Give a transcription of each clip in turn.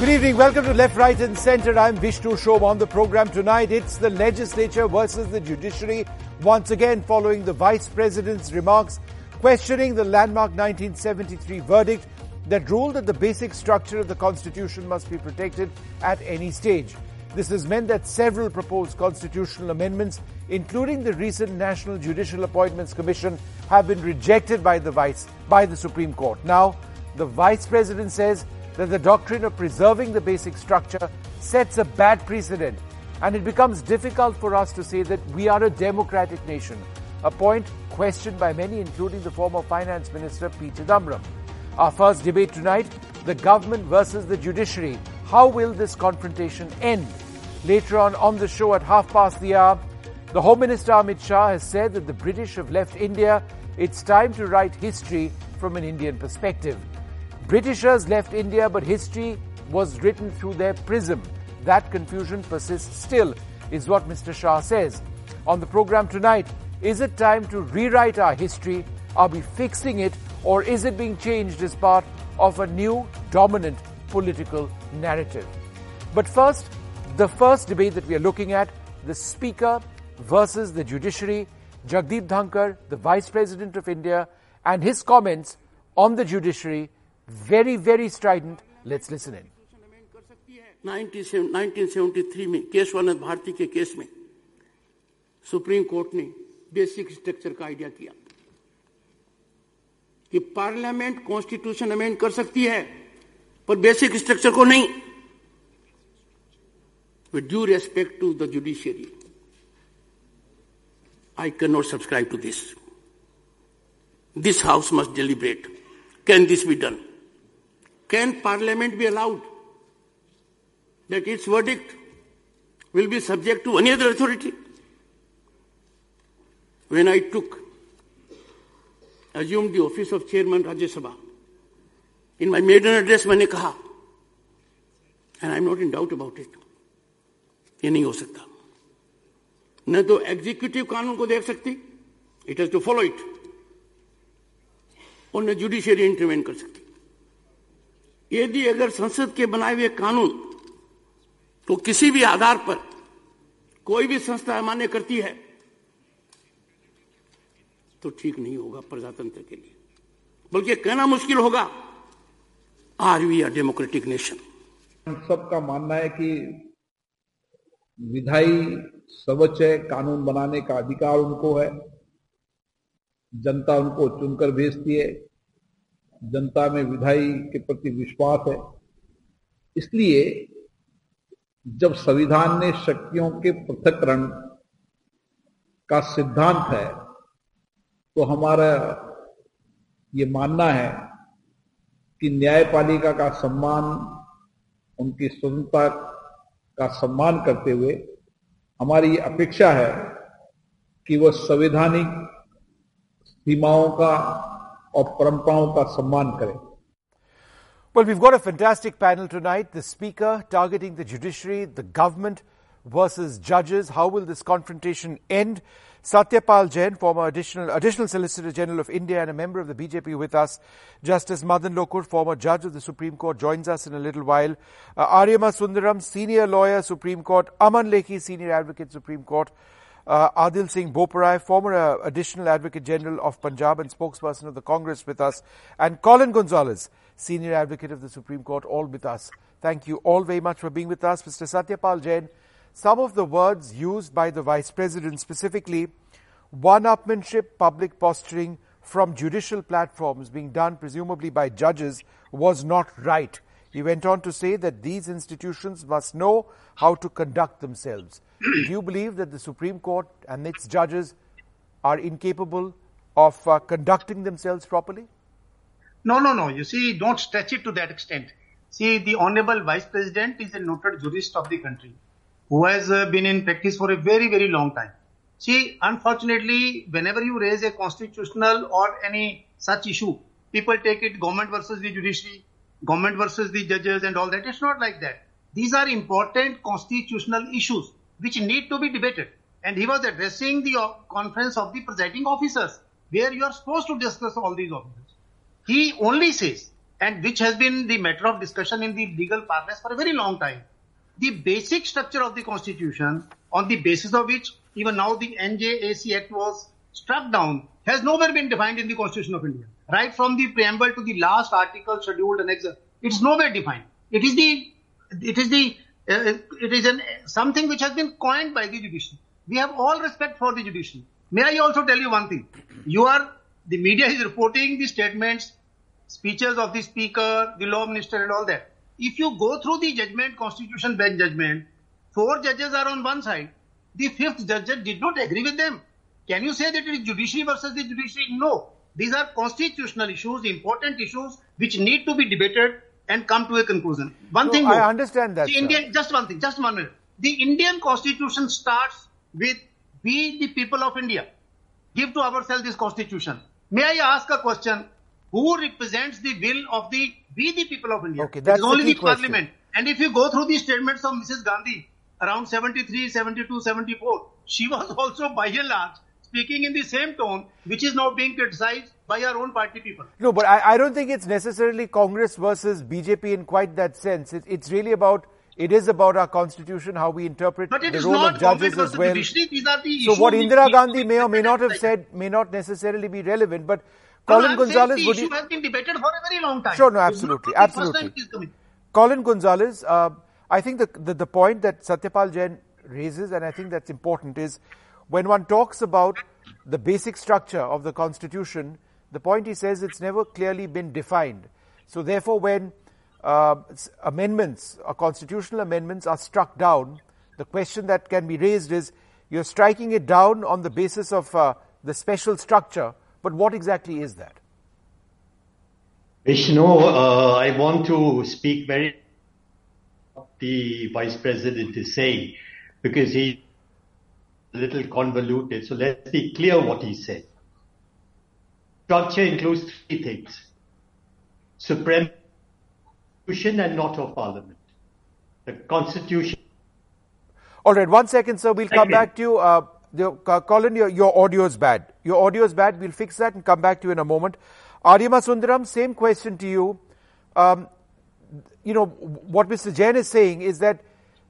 Good evening. Welcome to Left, Right, and Centre. I'm Vishnu Som. On the program tonight, it's the legislature versus the judiciary. Once again, following the vice president's remarks, questioning the landmark 1973 verdict that ruled that the basic structure of the constitution must be protected at any stage. This has meant that several proposed constitutional amendments, including the recent National Judicial Appointments Commission, have been rejected by the vice by the Supreme Court. Now, the vice president says that the doctrine of preserving the basic structure sets a bad precedent and it becomes difficult for us to say that we are a democratic nation, a point questioned by many, including the former Finance Minister P. Chidambaram. Our first debate tonight the government versus the judiciary. How will this confrontation end? Later on, on the show at half past the hour, the Home Minister Amit Shah has said that the British have left India. It's time to write history from an Indian perspective. Britishers left India, but history was written through their prism. That confusion persists still, is what Mr. Shah says. On the program tonight, is it time to rewrite our history? Are we fixing it, or is it being changed as part of a new dominant political narrative? But first, the first debate that we are looking at the Speaker versus the judiciary, Jagdeep Dhankhar, the Vice President of India, and his comments on the judiciary very very strident let's listen in 1973 में केशवानंद भारती के case में supreme court ने basic structure का idea किया कि parliament constitution amend कर सकती है पर बेसिक स्ट्रक्चर को नहीं। With due respect to the judiciary, I cannot subscribe to this this house must deliberate. Can this be done Can Parliament be allowed that its verdict will be subject to any other authority? When I took, assumed the office of Chairman Rajya Sabha, in my maiden address मैंने कहा and I'm not in doubt about it, ये नहीं हो सकता न तो executive कानून को देख सकती it has to follow it और न जुडिशियरी इंटरवेन कर सकती यदि अगर संसद के बनाए हुए कानून को तो किसी भी आधार पर कोई भी संस्था अमान्य करती है तो ठीक नहीं होगा प्रजातंत्र के लिए। बल्कि कहना मुश्किल होगा are we are democratic nation सबका मानना है कि विधायी सर्वोच्च कानून बनाने का अधिकार उनको है, जनता उनको चुनकर भेजती है। जनता में विधायी के प्रति विश्वास है। इसलिए जब संविधान ने शक्तियों के पृथककरण का सिद्धांत है तो हमारा ये मानना है कि न्यायपालिका का सम्मान, उनकी स्वतंत्रता का सम्मान करते हुए हमारी ये अपेक्षा है कि वह संवैधानिक सीमाओं का और परंपराओं का सम्मान करें Well, we've got a fantastic panel tonight. The Speaker targeting the judiciary, the government versus judges. How will this confrontation end? Satyapal Jain, former additional, additional Solicitor General of India and a member of the BJP with us. Justice Madan Lokur, former judge of the Supreme Court, joins us in a little while. Uh, Aryama Sundaram, senior lawyer, Supreme Court. Aman Lekhi, senior advocate, Supreme Court uh, Adil Singh Boparai, former uh, additional Advocate General of Punjab and spokesperson of the Congress with us, and Colin Gonsalves, senior advocate of the Supreme Court, all with us. Thank you all very much for being with us. Mr. Satyapal Jain, some of the words used by the Vice President, specifically one-upmanship, public posturing from judicial platforms being done presumably by judges was not right. He went on to say that these institutions must know how to conduct themselves. Do you believe that the Supreme Court and its judges are incapable of uh, conducting themselves properly? No, no, no. You see, don't stretch it to that extent. See, the Honorable Vice President is a noted jurist of the country who has uh, been in practice for a very, very long time. See, unfortunately, whenever you raise a constitutional or any such issue, people take it government versus the judiciary, government versus the judges and all that. It's not like that. These are important constitutional issues which need to be debated. And he was addressing the conference of the presiding officers where you are supposed to discuss all these officers. He only says and which has been the matter of discussion in the legal parlance for a very long time. The basic structure of the constitution, on the basis of which even now the NJAC Act was struck down, has nowhere been defined in the Constitution of India. Right from the preamble to the last article scheduled and it's nowhere defined. It is the, it is the, uh, it is an, something which has been coined by the judiciary. We have all respect for the judiciary. May I also tell you one thing? You are, the media is reporting the statements, speeches of the speaker, the law minister and all that. If you go through the judgment, constitution bench judgment, four judges are on one side. The fifth judge did not agree with them. Can you say that it is judiciary versus the judiciary? No. These are constitutional issues, important issues, which need to be debated and come to a conclusion. One no, thing I understand that. The Indian, just one thing, just one minute. The Indian constitution starts with we the people of India give to ourselves this constitution. May I ask a question? Who represents the will of the we the people of India? Okay, that's only the, the parliament. And if you go through the statements of Mrs. Gandhi around 73, 72, 74, she was also by and large speaking in the same tone, which is now being criticized by our own party people. No, but I, I don't think it's necessarily Congress versus BJP in quite that sense. It, it's really about it is about our constitution, how we interpret the role of judges as well. so what Indira Gandhi may or may not have said may not necessarily be relevant, but Colin Gonsalves would. The issue has been debated for a very long time. Sure, no, absolutely, absolutely. Colin Gonsalves, uh, I think the, the, the point that Satyapal Jain raises, and I think that's important, is when one talks about the basic structure of the constitution, the point he says it's never clearly been defined. So therefore, when uh, amendments or constitutional amendments are struck down, the question that can be raised is you're striking it down on the basis of uh, the special structure, but what exactly is that? Vishnu, uh, I want to speak very the vice president is saying because he little convoluted. So let's be clear what he said. Structure includes three things. Supreme Constitution and not of Parliament. The Constitution. All right, one second, sir. We'll come back to you. Uh, the, uh, Colin, your, your audio is bad. Your audio is bad. We'll fix that and come back to you in a moment. Aryama Sundaram, same question to you. Um, you know, what Mr. Jain is saying is that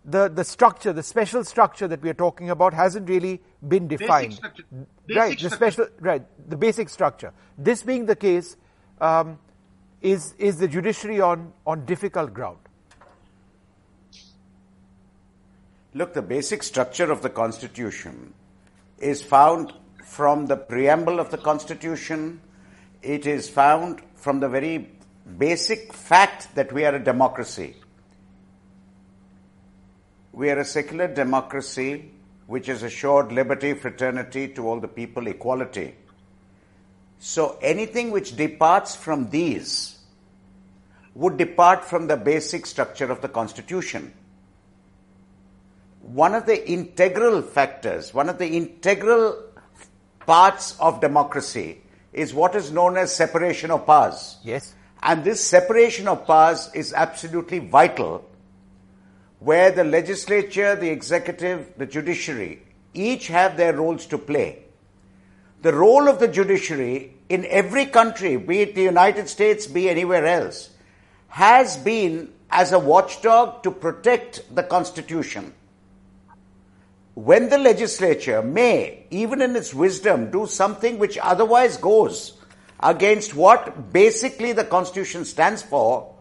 the, the structure, the special structure that we are talking about hasn't really been defined. Basic Basic right, structure. the special, right, the basic structure. This being the case, um, is, is the judiciary on, on difficult ground? Look, the basic structure of the Constitution is found from the preamble of the Constitution. It is found from the very basic fact that we are a democracy. We are a secular democracy which has assured liberty, fraternity to all the people, equality. So anything which departs from these would depart from the basic structure of the Constitution. One of the integral factors, one of the integral parts of democracy is what is known as separation of powers. Yes. And this separation of powers is absolutely vital, where the legislature, the executive, the judiciary each have their roles to play the role of the judiciary in every country, be it the United States, be anywhere else, has been as a watchdog to protect the Constitution. When the legislature may, even in its wisdom, do something which otherwise goes against what basically the Constitution stands for,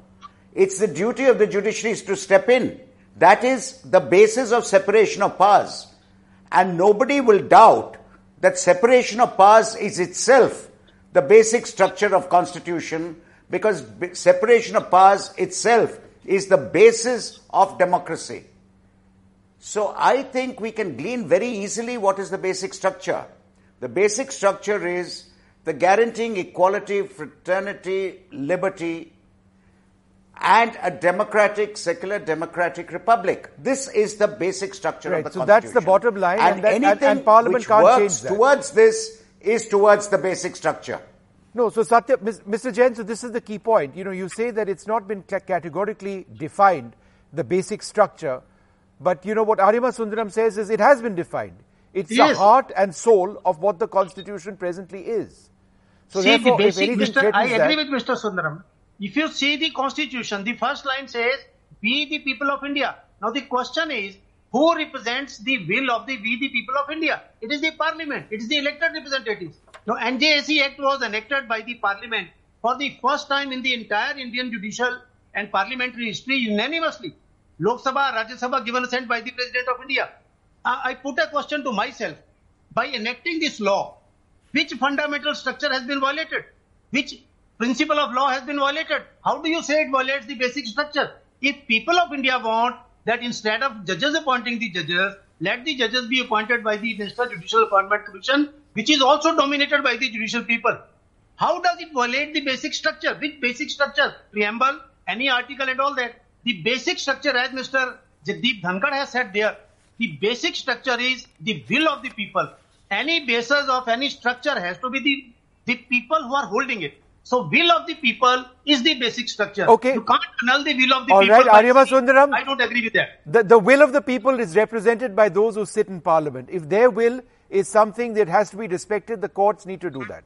it's the duty of the judiciary to step in. That is the basis of separation of powers. And nobody will doubt that separation of powers is itself the basic structure of constitution because separation of powers itself is the basis of democracy. So I think we can glean very easily what is the basic structure. The basic structure is the guaranteeing equality, fraternity, liberty, and a democratic, secular democratic republic. This is the basic structure right, of the so constitution. So that's the bottom line, and, and, that, anything and, and Parliament which can't works change that. towards this is towards the basic structure. No, so Satya, Mr. Jain, so this is the key point. You know, you say that it's not been categorically defined, the basic structure, but you know what Aryama Sundaram says is it has been defined. It's Yes. the heart and soul of what the constitution presently is. So See, therefore, the basic, if anything Mr. I agree that, with Mr. Sundaram. If you see the constitution, the first line says, we the people of India. Now the question is, who represents the will of the we the people of India? It is the parliament. It is the elected representatives. Now NJAC Act was enacted by the parliament for the first time in the entire Indian judicial and parliamentary history unanimously. Lok Sabha, Rajya Sabha given assent by the President of India. Uh, I put a question to myself. By enacting this law, which fundamental structure has been violated? Which principle of law has been violated? How do you say it violates the basic structure? If people of India want that instead of judges appointing the judges, let the judges be appointed by the National Judicial Appointment Commission, which is also dominated by the judicial people. How does it violate the basic structure? Which basic structure? Preamble, any article and all that. The basic structure, as Mr. Jagdeep Dhankhar has said there, the basic structure is the will of the people. Any basis of any structure has to be the, the people who are holding it. So will of the people is the basic structure. Okay. You can't annul the will of the All people. right, by Sundaram. I don't agree with that. The, the will of the people is represented by those who sit in parliament. If their will is something that has to be respected, the courts need to do that.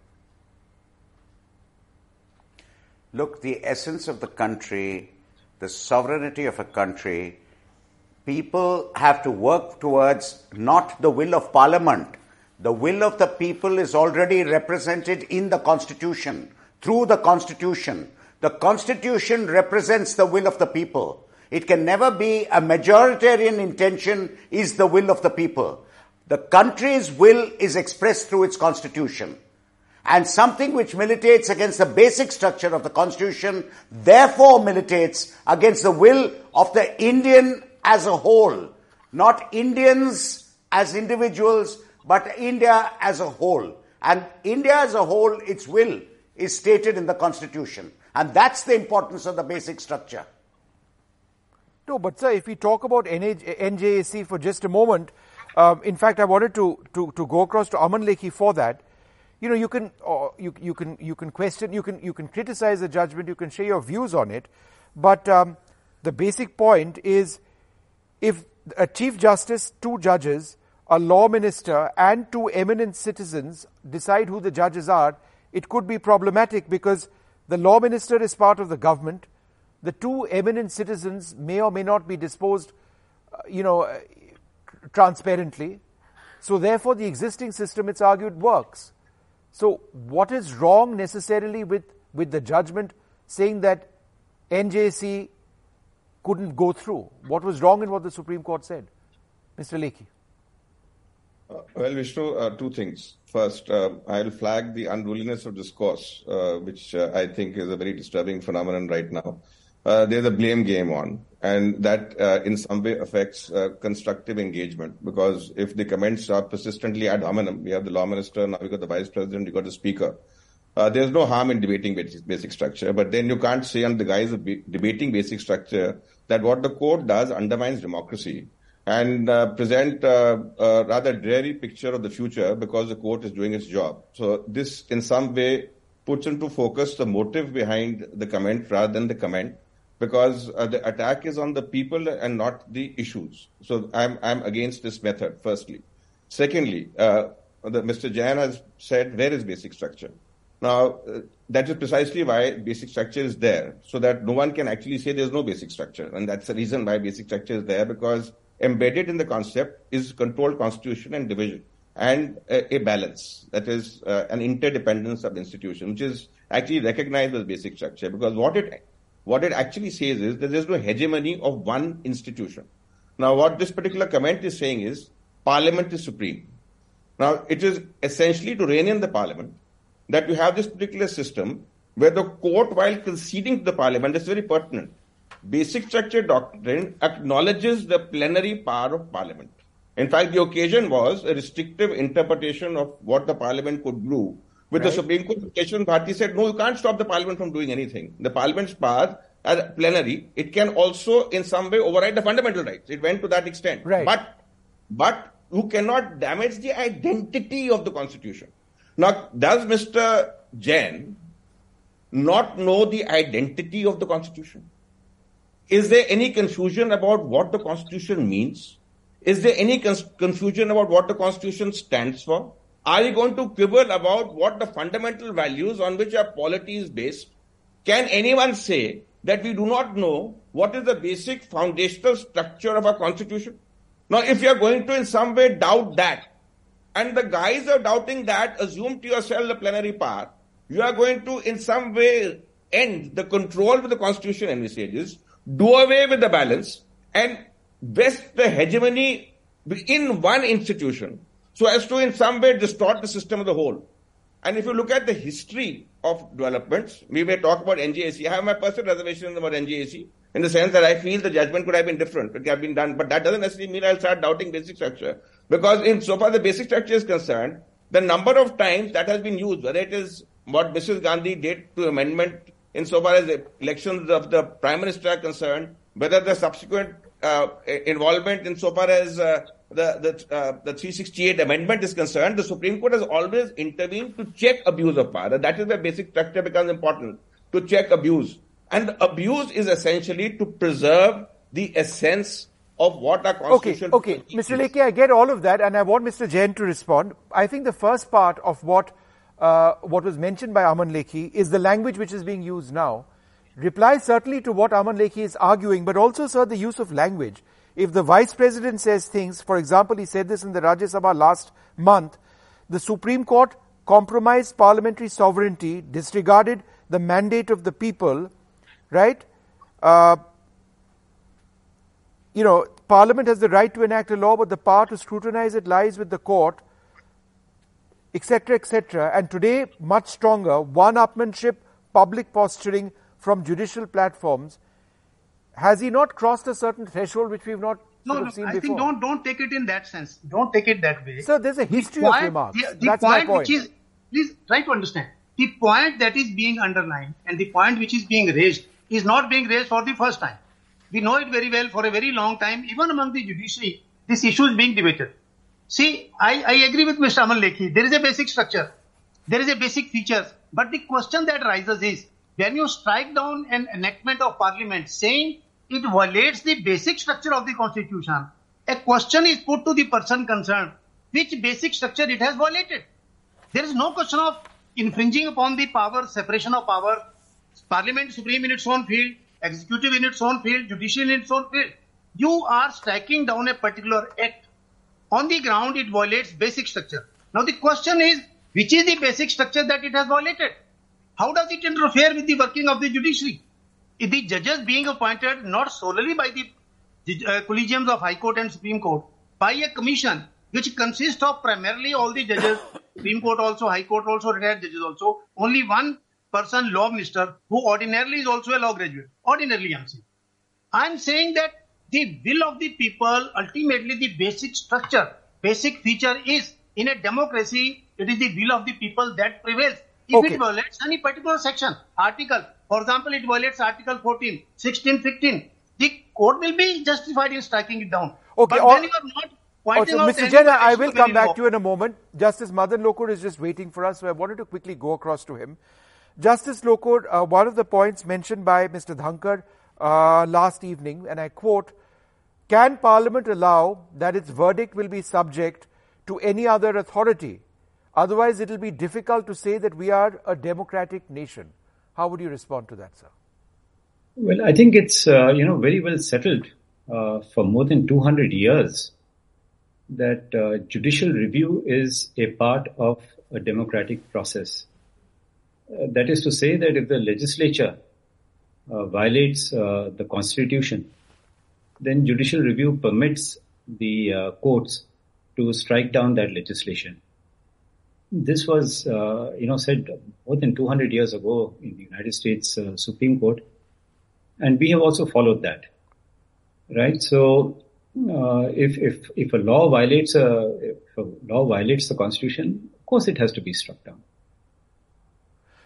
Look, the essence of the country, the sovereignty of a country, people have to work towards not the will of parliament. The will of the people is already represented in the constitution, through the constitution. The constitution represents the will of the people. It can never be a majoritarian intention is the will of the people. The country's will is expressed through its constitution and something which militates against the basic structure of the constitution therefore militates against the will of the Indian as a whole, not Indians as individuals, but India as a whole. And India as a whole, its will is stated in the constitution. And that's the importance of the basic structure. No, but sir, if we talk about NJAC for just a moment, um, in fact, I wanted to, to, to go across to Aman Lekhi for that. You know, you can uh, you, you can you can question, you can you can criticize the judgment, you can share your views on it, but um, the basic point is, if a chief justice, two judges, a law minister, and two eminent citizens decide who the judges are, it could be problematic because the law minister is part of the government. The two eminent citizens may or may not be disposed, uh, you know, uh, transparently. So therefore, the existing system, it's argued, works. So what is wrong necessarily with, with the judgment saying that NJC couldn't go through? What was wrong in what the Supreme Court said? Mr. Lekhi. Uh, well, Vishnu, uh, two things. First, uh, I'll flag the unruliness of discourse, uh, which uh, I think is a very disturbing phenomenon right now. Uh, there's a blame game on, and that in some way affects constructive engagement because if the comments are persistently ad hominem, we have the law minister, now we got the vice president, you got the speaker. there's no harm in debating basic, basic structure, but then you can't say on the guise of be- debating basic structure that what the court does undermines democracy and uh, present uh, a rather dreary picture of the future because the court is doing its job. So this, in some way, puts into focus the motive behind the comment rather than the comment, because uh, the attack is on the people and not the issues. So I'm I'm against this method. Firstly, secondly, the, Mr. Jain has said where is basic structure. Now, uh, that is precisely why basic structure is there, so that no one can actually say there's no basic structure. And that's the reason why basic structure is there, because embedded in the concept is controlled constitution and division and a, a balance, that is uh, an interdependence of institution, which is actually recognized as basic structure. Because what it what it actually says is that there's no hegemony of one institution. Now, what this particular comment is saying is parliament is supreme. Now, it is essentially to rein in the parliament that you have this particular system where the court, while conceding to the parliament, is very pertinent. Basic structure doctrine acknowledges the plenary power of parliament. In fact, the occasion was a restrictive interpretation of what the parliament could do. With right. the Supreme Court, Keshwan Bharti said, no, you can't stop the parliament from doing anything. The parliament's power as plenary, it can also in some way override the fundamental rights. It went to that extent. Right. But, but you cannot damage the identity of the constitution. Now, does Mr. Jain not know the identity of the constitution? Is there any confusion about what the constitution means? Is there any confusion about what the constitution stands for? Are you going to quibble about what the fundamental values on which our polity is based? can anyone say that we do not know what is the basic foundational structure of our constitution? Now, if you are going to in some way doubt that, and the guise of doubting that, assume to yourself the plenary power, you are going to in some way end the control with the constitution envisages, do away with the balance, and vest the hegemony in one institution so as to in some way distort the system of the whole. And if you look at the history of developments, we may talk about NJAC. I have my personal reservations about NJAC in the sense that I feel the judgment could have been different, it could have been done, but that doesn't necessarily mean I'll start doubting basic structure. Because in so far the basic structure is concerned, the number of times that has been used, whether it is what Mrs. Gandhi did to amendment insofar as the elections of the Prime Minister are concerned, whether the subsequent uh, involvement insofar as uh, the the, uh, the 368 amendment is concerned, the Supreme Court has always intervened to check abuse of power. That is where basic structure becomes important to check abuse. And abuse is essentially to preserve the essence of what our constitution. Okay, okay, Mr. Lekhi, I get all of that, and I want Mr. Jain to respond. I think the first part of what uh, what was mentioned by Aman Lekhi is the language which is being used now. Replies certainly to what Aman Lekhi is arguing, but also, sir, the use of language. If the vice president says things, for example, he said this in the Rajya Sabha last month, the Supreme Court compromised parliamentary sovereignty, disregarded the mandate of the people, right? Uh, you know, Parliament has the right to enact a law, but the power to scrutinize it lies with the court, etc., etc. And today, much stronger, one-upmanship, public posturing from judicial platforms has he not crossed a certain threshold which we've not no, no, seen I before? think don't don't take it in that sense. Don't take it that way. So there's a history the of remarks. The, the That's point, my point. which is please try to understand. The point that is being underlined and the point which is being raised is not being raised for the first time. We know it very well for a very long time. Even among the judiciary, this issue is being debated. See, I, I agree with Mr. Aman Lekhi. There is a basic structure. There is a basic features. But the question that rises is, when you strike down an enactment of parliament saying it violates the basic structure of the constitution, a question is put to the person concerned, which basic structure it has violated. There is no question of infringing upon the power, separation of power, parliament supreme in its own field, executive in its own field, judicial in its own field. You are striking down a particular act. On the ground, it violates basic structure. Now the question is, which is the basic structure that it has violated? How does it interfere with the working of the judiciary? If the judges being appointed not solely by the uh, collegiums of High Court and Supreme Court, by a commission which consists of primarily all the judges, Supreme Court also, High Court also, retired judges also, only one person, law minister, who ordinarily is also a law graduate. Ordinarily, I'm saying. I'm saying that the will of the people, ultimately the basic structure, basic feature is in a democracy, it is the will of the people that prevails. If Okay. it violates any particular section, article, for example, it violates Article 14, 16, 15, the court will be justified in striking it down. Okay, but all- when you are not pointing Also, Mr. any Jain, I will come back law- to you in a moment. Justice Madan Lokur is just waiting for us, so I wanted to quickly go across to him. Justice Lokur, uh, one of the points mentioned by Mr. Dhankhar uh, last evening, and I quote, can Parliament allow that its verdict will be subject to any other authority? Otherwise, it will be difficult to say that we are a democratic nation. How would you respond to that, sir? Well, I think it's uh, you know very well settled uh, for more than 200 years that uh, judicial review is a part of a democratic process. Uh, that is to say that if the legislature uh, violates uh, the constitution, then judicial review permits the uh, courts to strike down that legislation. This was, uh, you know, said more than 200 years ago in the United States uh, Supreme Court, and we have also followed that, right? So, uh, if if if a law violates a if a law violates the Constitution, of course it has to be struck down.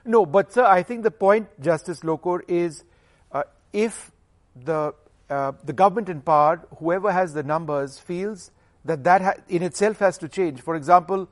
No, but sir, I think the point, Justice Lokur, is uh, if the uh, the government in power, whoever has the numbers, feels that that ha- in itself has to change. For example,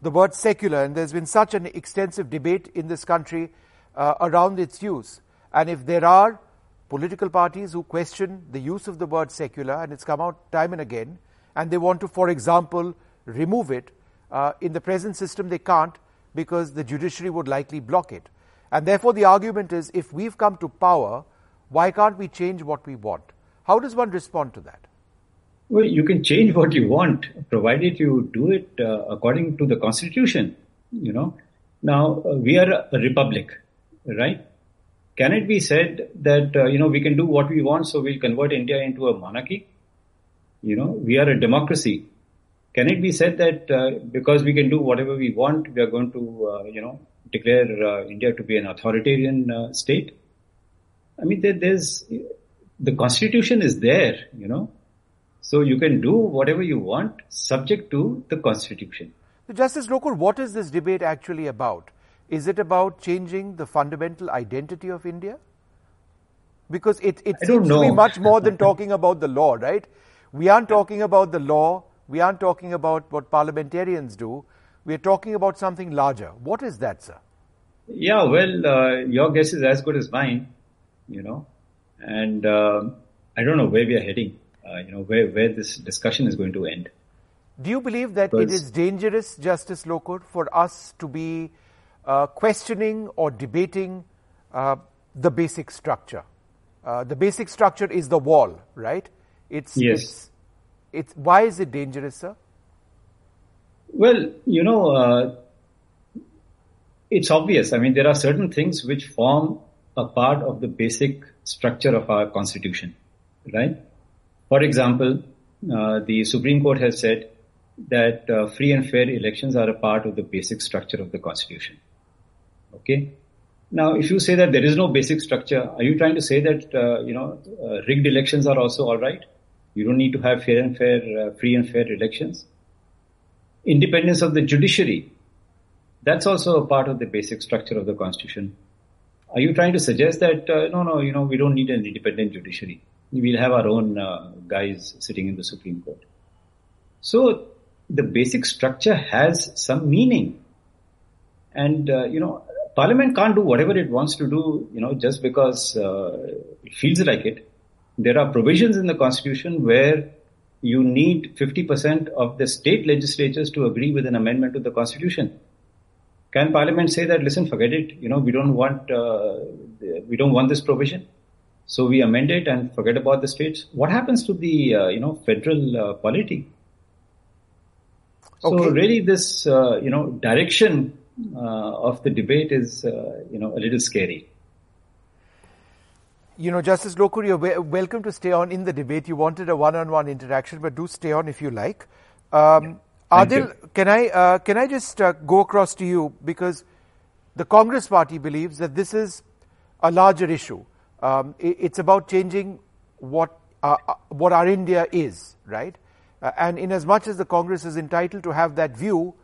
the word secular, and there's been such an extensive debate in this country uh, around its use. And if there are political parties who question the use of the word secular, and it's come out time and again, and they want to, for example, remove it, uh, in the present system they can't because the judiciary would likely block it. And therefore, the argument is if we've come to power, why can't we change what we want? How does one respond to that? Well, you can change what you want, provided you do it uh, according to the constitution. You know, now uh, we are a republic, right? Can it be said that uh, you know we can do what we want, so we'll convert India into a monarchy? You know, we are a democracy. Can it be said that uh, because we can do whatever we want, we are going to uh, you know declare uh, India to be an authoritarian state? I mean, there, there's the constitution is there, you know. So you can do whatever you want subject to the constitution. So Justice Lokur, what is this debate actually about? Is it about changing the fundamental identity of India? Because it, it seems to be much more than talking about the law, right? We aren't talking about the law. We aren't talking about what parliamentarians do. We're talking about something larger. What is that, sir? Yeah, well, uh, your guess is as good as mine, you know. And uh, I don't know where we are heading, uh, you know, where, where this discussion is going to end. Do you believe that because it is dangerous, Justice Lokur, for us to be uh, questioning or debating uh, the basic structure? Uh, the basic structure is the wall, right? It's, yes. It's, it's, why is it dangerous, sir? Well, you know, uh, it's obvious. I mean, there are certain things which form a part of the basic structure of our constitution, right? For example, uh, the Supreme Court has said that uh, free and fair elections are a part of the basic structure of the constitution. Okay. Now, if you say that there is no basic structure, are you trying to say that uh, you know uh, rigged elections are also all right? You don't need to have fair and fair, uh, free and fair elections. Independence of the judiciary, that's also a part of the basic structure of the constitution. Are you trying to suggest that uh, no, no, you know, we don't need an independent judiciary? We'll have our own uh, guys sitting in the Supreme Court. So the basic structure has some meaning, and uh, you know, Parliament can't do whatever it wants to do, you know, just because uh, it feels like it. There are provisions in the Constitution where you need 50% of the state legislatures to agree with an amendment to the Constitution. Can Parliament say that, listen, forget it, you know, we don't want, uh, we don't want this provision. So we amend it and forget about the states. What happens to the, uh, you know, federal uh, polity? Okay. So really this, uh, you know, direction uh, of the debate is, uh, you know, a little scary. You know, Justice Lokur, you're welcome to stay on in the debate. You wanted a one-on-one interaction, but do stay on if you like. Um, Adil, can I uh, can I just uh, go across to you because the Congress Party believes that this is a larger issue. Um, it, it's about changing what uh, uh what our India is, right? Uh, and in as much as the Congress is entitled to have that view,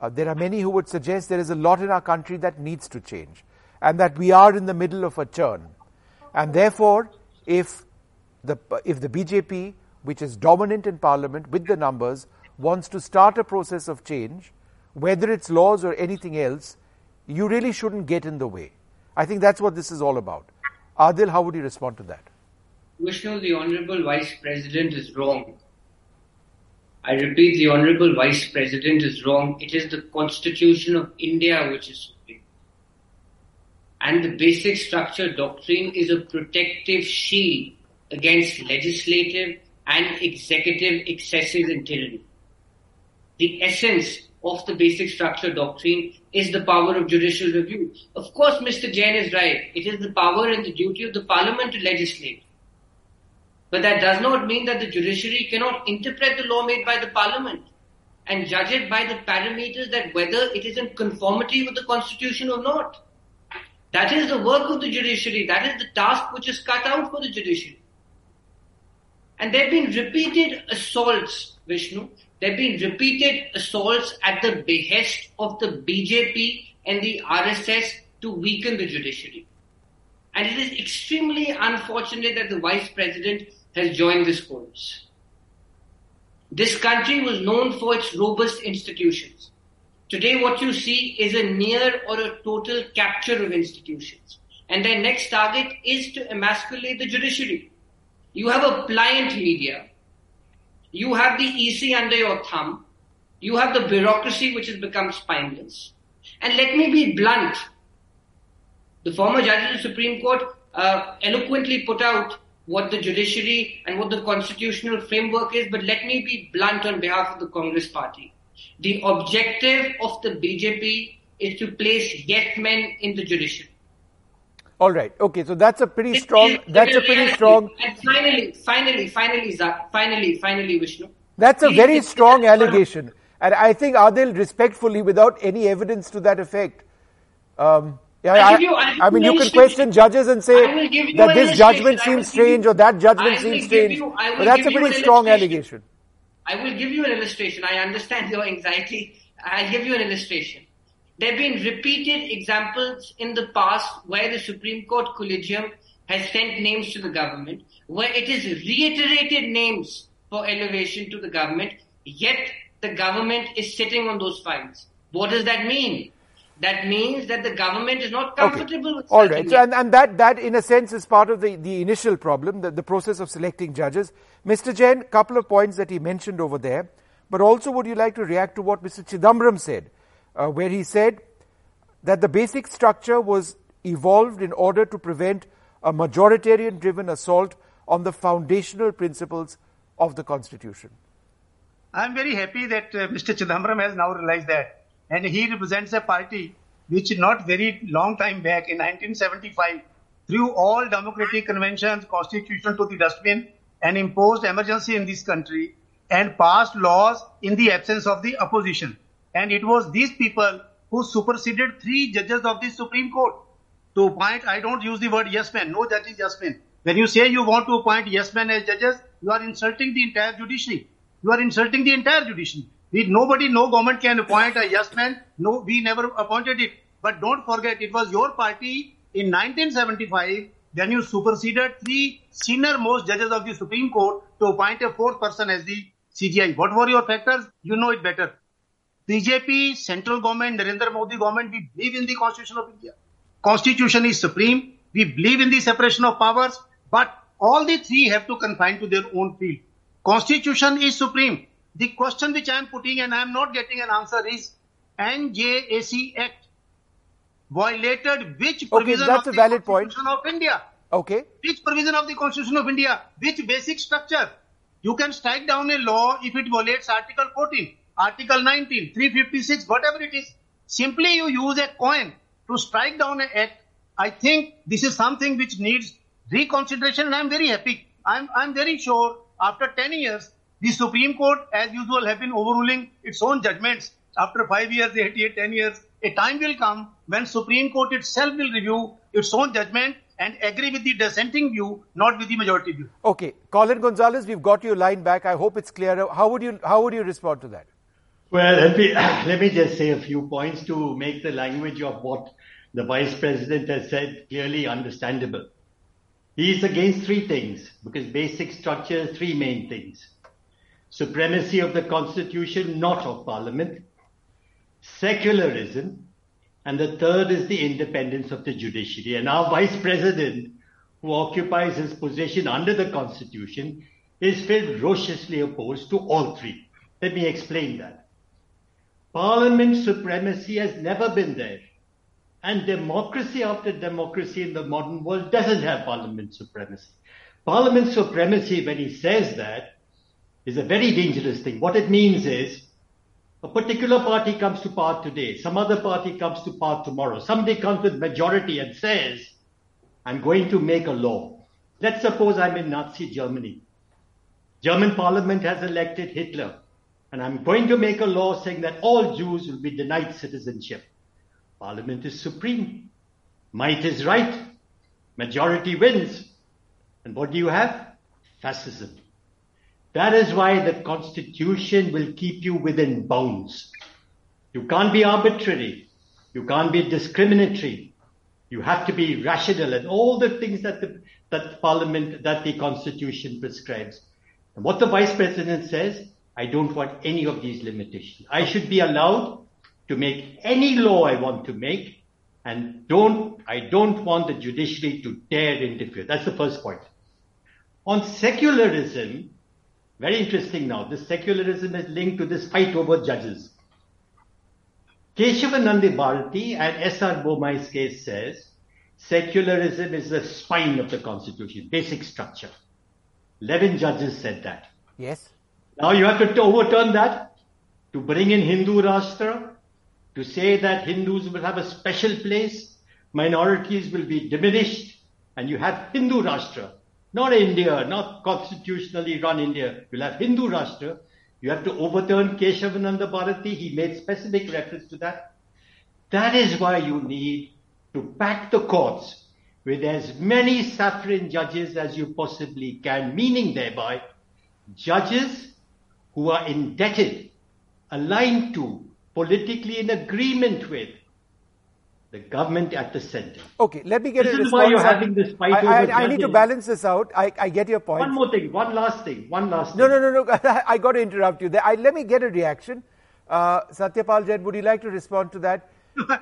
uh, there are many who would suggest there is a lot in our country that needs to change, and that we are in the middle of a churn, and therefore, if the if the BJP, which is dominant in Parliament with the numbers, wants to start a process of change, whether it's laws or anything else, you really shouldn't get in the way. I think that's what this is all about. Adil, how would you respond to that? Vishnu, the Honorable Vice President is wrong. I repeat, the Honorable Vice President is wrong. It is the Constitution of India which is supreme. And the basic structure doctrine is a protective shield against legislative and executive excesses and tyranny the essence of the basic structure doctrine is the power of judicial review. Of course, Mr. Jain is right. It is the power and the duty of the parliament to legislate. But that does not mean that the judiciary cannot interpret the law made by the parliament and judge it by the parameters that whether it is in conformity with the constitution or not. That is the work of the judiciary. That is the task which is cut out for the judiciary. And there have been repeated assaults, Vishnu, there have been repeated assaults at the behest of the BJP and the RSS to weaken the judiciary. And it is extremely unfortunate that the Vice President has joined this chorus. This country was known for its robust institutions. Today what you see is a near or a total capture of institutions. And their next target is to emasculate the judiciary. You have a pliant media you have the EC under your thumb. You have the bureaucracy which has become spineless. And let me be blunt. The former judge of the Supreme Court uh, eloquently put out what the judiciary and what the constitutional framework is, but let me be blunt on behalf of the Congress party. The objective of the BJP is to place yes men in the judiciary. All right. Okay. So that's a pretty strong. That's a pretty strong. And finally, finally, finally, finally, finally, Vishnu. That's a very strong allegation, and I think Adil, respectfully, without any evidence to that effect, um, yeah, I, you, I, I mean, you can question judges and say that this judgment seems strange or that judgment seems strange, you, but that's a pretty strong allegation. I will give you an illustration. I understand your anxiety. I'll give you an illustration. There have been repeated examples in the past where the Supreme Court Collegium has sent names to the government, where it has reiterated names for elevation to the government, yet the government is sitting on those files. What does that mean? that means that the government is not comfortable okay. with All right. So, and, and that, that, in a sense, is part of the, the initial problem, the, the process of selecting judges. Mr. Jain, a couple of points that he mentioned over there, but also would you like to react to what Mr. Chidambaram said, uh, where he said that the basic structure was evolved in order to prevent a majoritarian driven assault on the foundational principles of the Constitution? I'm very happy that uh, Mr. Chidambaram has now realized that and he represents a party which not very long time back in 1975 threw all democratic conventions, constitution to the dustbin and imposed emergency in this country and passed laws in the absence of the opposition. And it was these people who superseded three judges of the Supreme Court to appoint, I don't use the word yes men, no judge is yes men. When you say you want to appoint yes men as judges, you are insulting the entire judiciary. You are insulting the entire judiciary. We, nobody, no government can appoint a yes man. No, we never appointed it. But don't forget, it was your party in 1975 when you superseded three senior most judges of the Supreme Court to appoint a fourth person as the CJI. What were your factors? You know it better. BJP, central government, Narendra Modi government, we believe in the Constitution of India. Constitution is supreme. We believe in the separation of powers, but all the three have to confine to their own field. Constitution is supreme. The question which I am putting and I am not getting an answer is NJAC Act violated which provision okay, that's of a valid the Constitution point. of India? Okay. Which provision of the Constitution of India? Which basic structure? You can strike down a law if it violates Article 14, Article 19, 356, whatever it is. Simply you use a coin to strike down an act. I think this is something which needs reconsideration and I'm very happy. I'm, I'm very sure after 10 years, the Supreme Court, as usual, have been overruling its own judgments. After five years, eight years, ten years, a time will come when Supreme Court itself will review its own judgment and agree with the dissenting view, not with the majority view. Okay, Colin Gonsalves, we've got your line back. I hope it's clear. How would you how would you respond to that? Well, let me let me just say a few points to make the language of what the vice president has said clearly understandable. He is against three things because basic structure, three main things supremacy of the constitution, not of parliament, secularism, and the third is the independence of the judiciary. And our vice president, who occupies his position under the constitution, is ferociously opposed to all three. Let me explain that. Parliament supremacy has never been there. And democracy after democracy in the modern world doesn't have parliament supremacy. Parliament supremacy, when he says that, is a very dangerous thing. What it means is a particular party comes to power today, some other party comes to power tomorrow. Somebody comes with majority and says, I'm going to make a law. Let's suppose I'm in Nazi Germany. German parliament has elected Hitler, and I'm going to make a law saying that all Jews will be denied citizenship. Parliament is supreme. Might is right. Majority wins. And what do you have? Fascism. That is why the constitution will keep you within bounds. You can't be arbitrary. You can't be discriminatory. You have to be rational and all the things that the, that parliament, that the constitution prescribes. And what the vice president says, I don't want any of these limitations. I should be allowed to make any law I want to make and don't, I don't want the judiciary to dare interfere. That's the first point. On secularism, very interesting now. This secularism is linked to this fight over judges. Keshavanandi Bharati and S.R. Bommai's case says secularism is the spine of the constitution, basic structure. 11 judges said that. Yes. Now you have to overturn that to bring in Hindu Rashtra, to say that Hindus will have a special place, minorities will be diminished, and you have Hindu Rashtra. Not India, not constitutionally run India. You'll have Hindu Rashtra. You have to overturn Keshavananda Bharati. He made specific reference to that. That is why you need to pack the courts with as many saffron judges as you possibly can, meaning thereby judges who are indebted, aligned to, politically in agreement with the government at the center. Okay, let me get this a is response. why you're having this fight I, over I, I need to balance this out. I, I get your point. One more thing, one last thing, one last No, thing. no, no, no. No. I got to interrupt you there. I, let me get a reaction. Uh, Satyapal Jain, would you like to respond to that?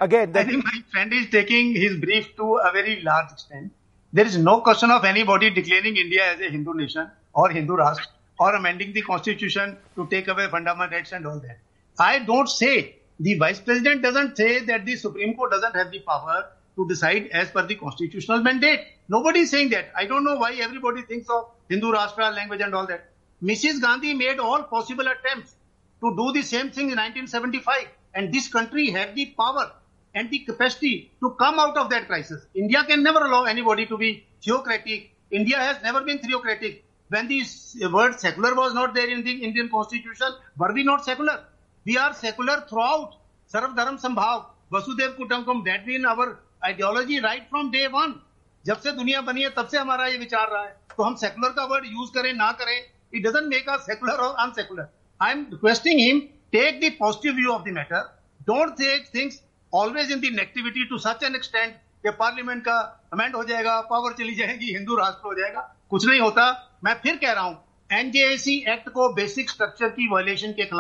Again, I think my friend is taking his brief to a very large extent. There is no question of anybody declaring India as a Hindu nation or Hindu Rashtra or amending the constitution to take away fundamental rights and all that. I don't say the vice president doesn't say that the Supreme Court doesn't have the power to decide as per the constitutional mandate. Nobody is saying that. I don't know why everybody thinks of Hindu Rashtra language and all that. Mrs. Gandhi made all possible attempts to do the same thing in 1975 and this country had the power and the capacity to come out of that crisis. India can never allow anybody to be theocratic. India has never been theocratic. When the word secular was not there in the Indian constitution, were we not secular? We are secular throughout. Sarv Dharam Sambhav, Vasudev Kutumbakam, that been our ideology right from day one. जब से दुनिया बनी है तब से हमारा ये विचार रहा है तो हम सेकुलर का वर्ड यूज़ करें ना करें it doesn't make us secular और unsecular I am requesting him take the positive view of the matter don't take things always in the negativity to such an extent कि parliament का amend हो जाएगा power चली जाएगी हिंदू राष्ट्र हो जाएगा कुछ नहीं होता मैं फिर कह रहा हूँ एनजेएसी एक्ट को बेसिक स्ट्रक्चर की वायलेशन के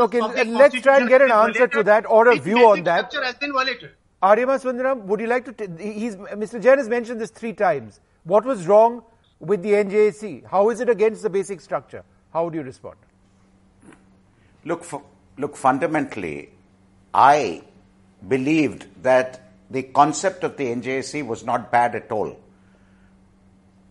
okay, let's try and get an answer to that or a view on that structure has been violated Aryama Sundaram, would you like to? he's Mr. Jain has mentioned this three times. What was wrong with the NJAC? How is it against the basic structure? How would you respond? Look, look. Fundamentally, I believed that the concept of the NJAC was not bad at all.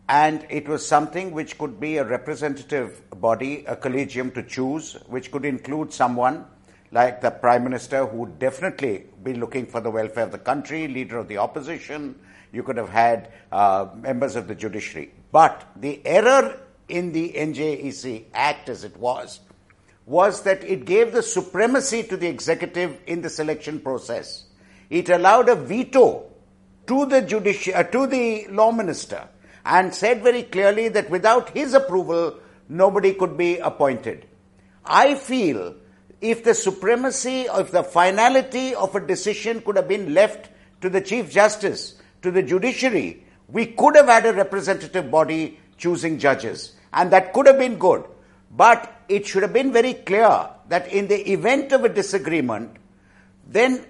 And it was something which could be a representative body, a collegium to choose, which could include someone like the Prime Minister who would definitely be looking for the welfare of the country, leader of the opposition. You could have had uh, members of the judiciary. But the error in the NJAC Act as it was, was that it gave the supremacy to the executive in the selection process. It allowed a veto to the judici- uh, to the law minister and said very clearly that without his approval, nobody could be appointed. I feel if the supremacy, if the finality of a decision could have been left to the Chief Justice, to the judiciary, we could have had a representative body choosing judges. And that could have been good. But it should have been very clear that in the event of a disagreement, then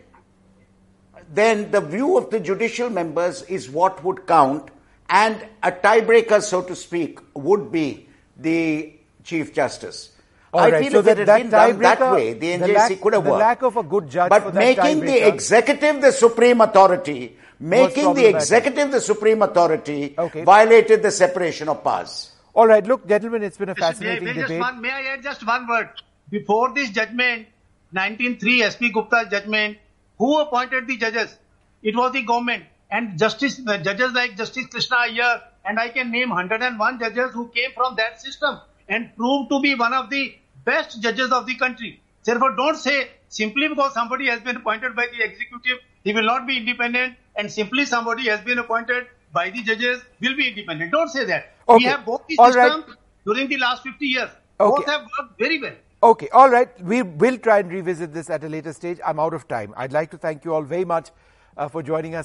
then the view of the judicial members is what would count, and a tiebreaker, so to speak, would be the Chief Justice. All I right, feel so if that- it had that been done that way, the the lack- could have worked. the lack of a good judge but for that making the executive the supreme authority, making the executive the supreme authority, Okay. violated the separation of powers. All right, look, gentlemen, it's been a May, fascinating may, just debate. one, may I add just one word? Before this judgment, 1903 SP Gupta's judgment, who appointed the judges? It was the government. And justice, uh, judges like Justice Krishna Iyer, and I can name 101 judges who came from that system and proved to be one of the best judges of the country. Therefore, don't say simply because somebody has been appointed by the executive, he will not be independent, and simply somebody has been appointed by the judges will be independent. Don't say that. Okay. We have both the All right. systems during the last 50 years. Okay. Both have worked very well. Okay, all right. We will try and revisit this at a later stage. I'm out of time. I'd like to thank you all very much uh, for joining us.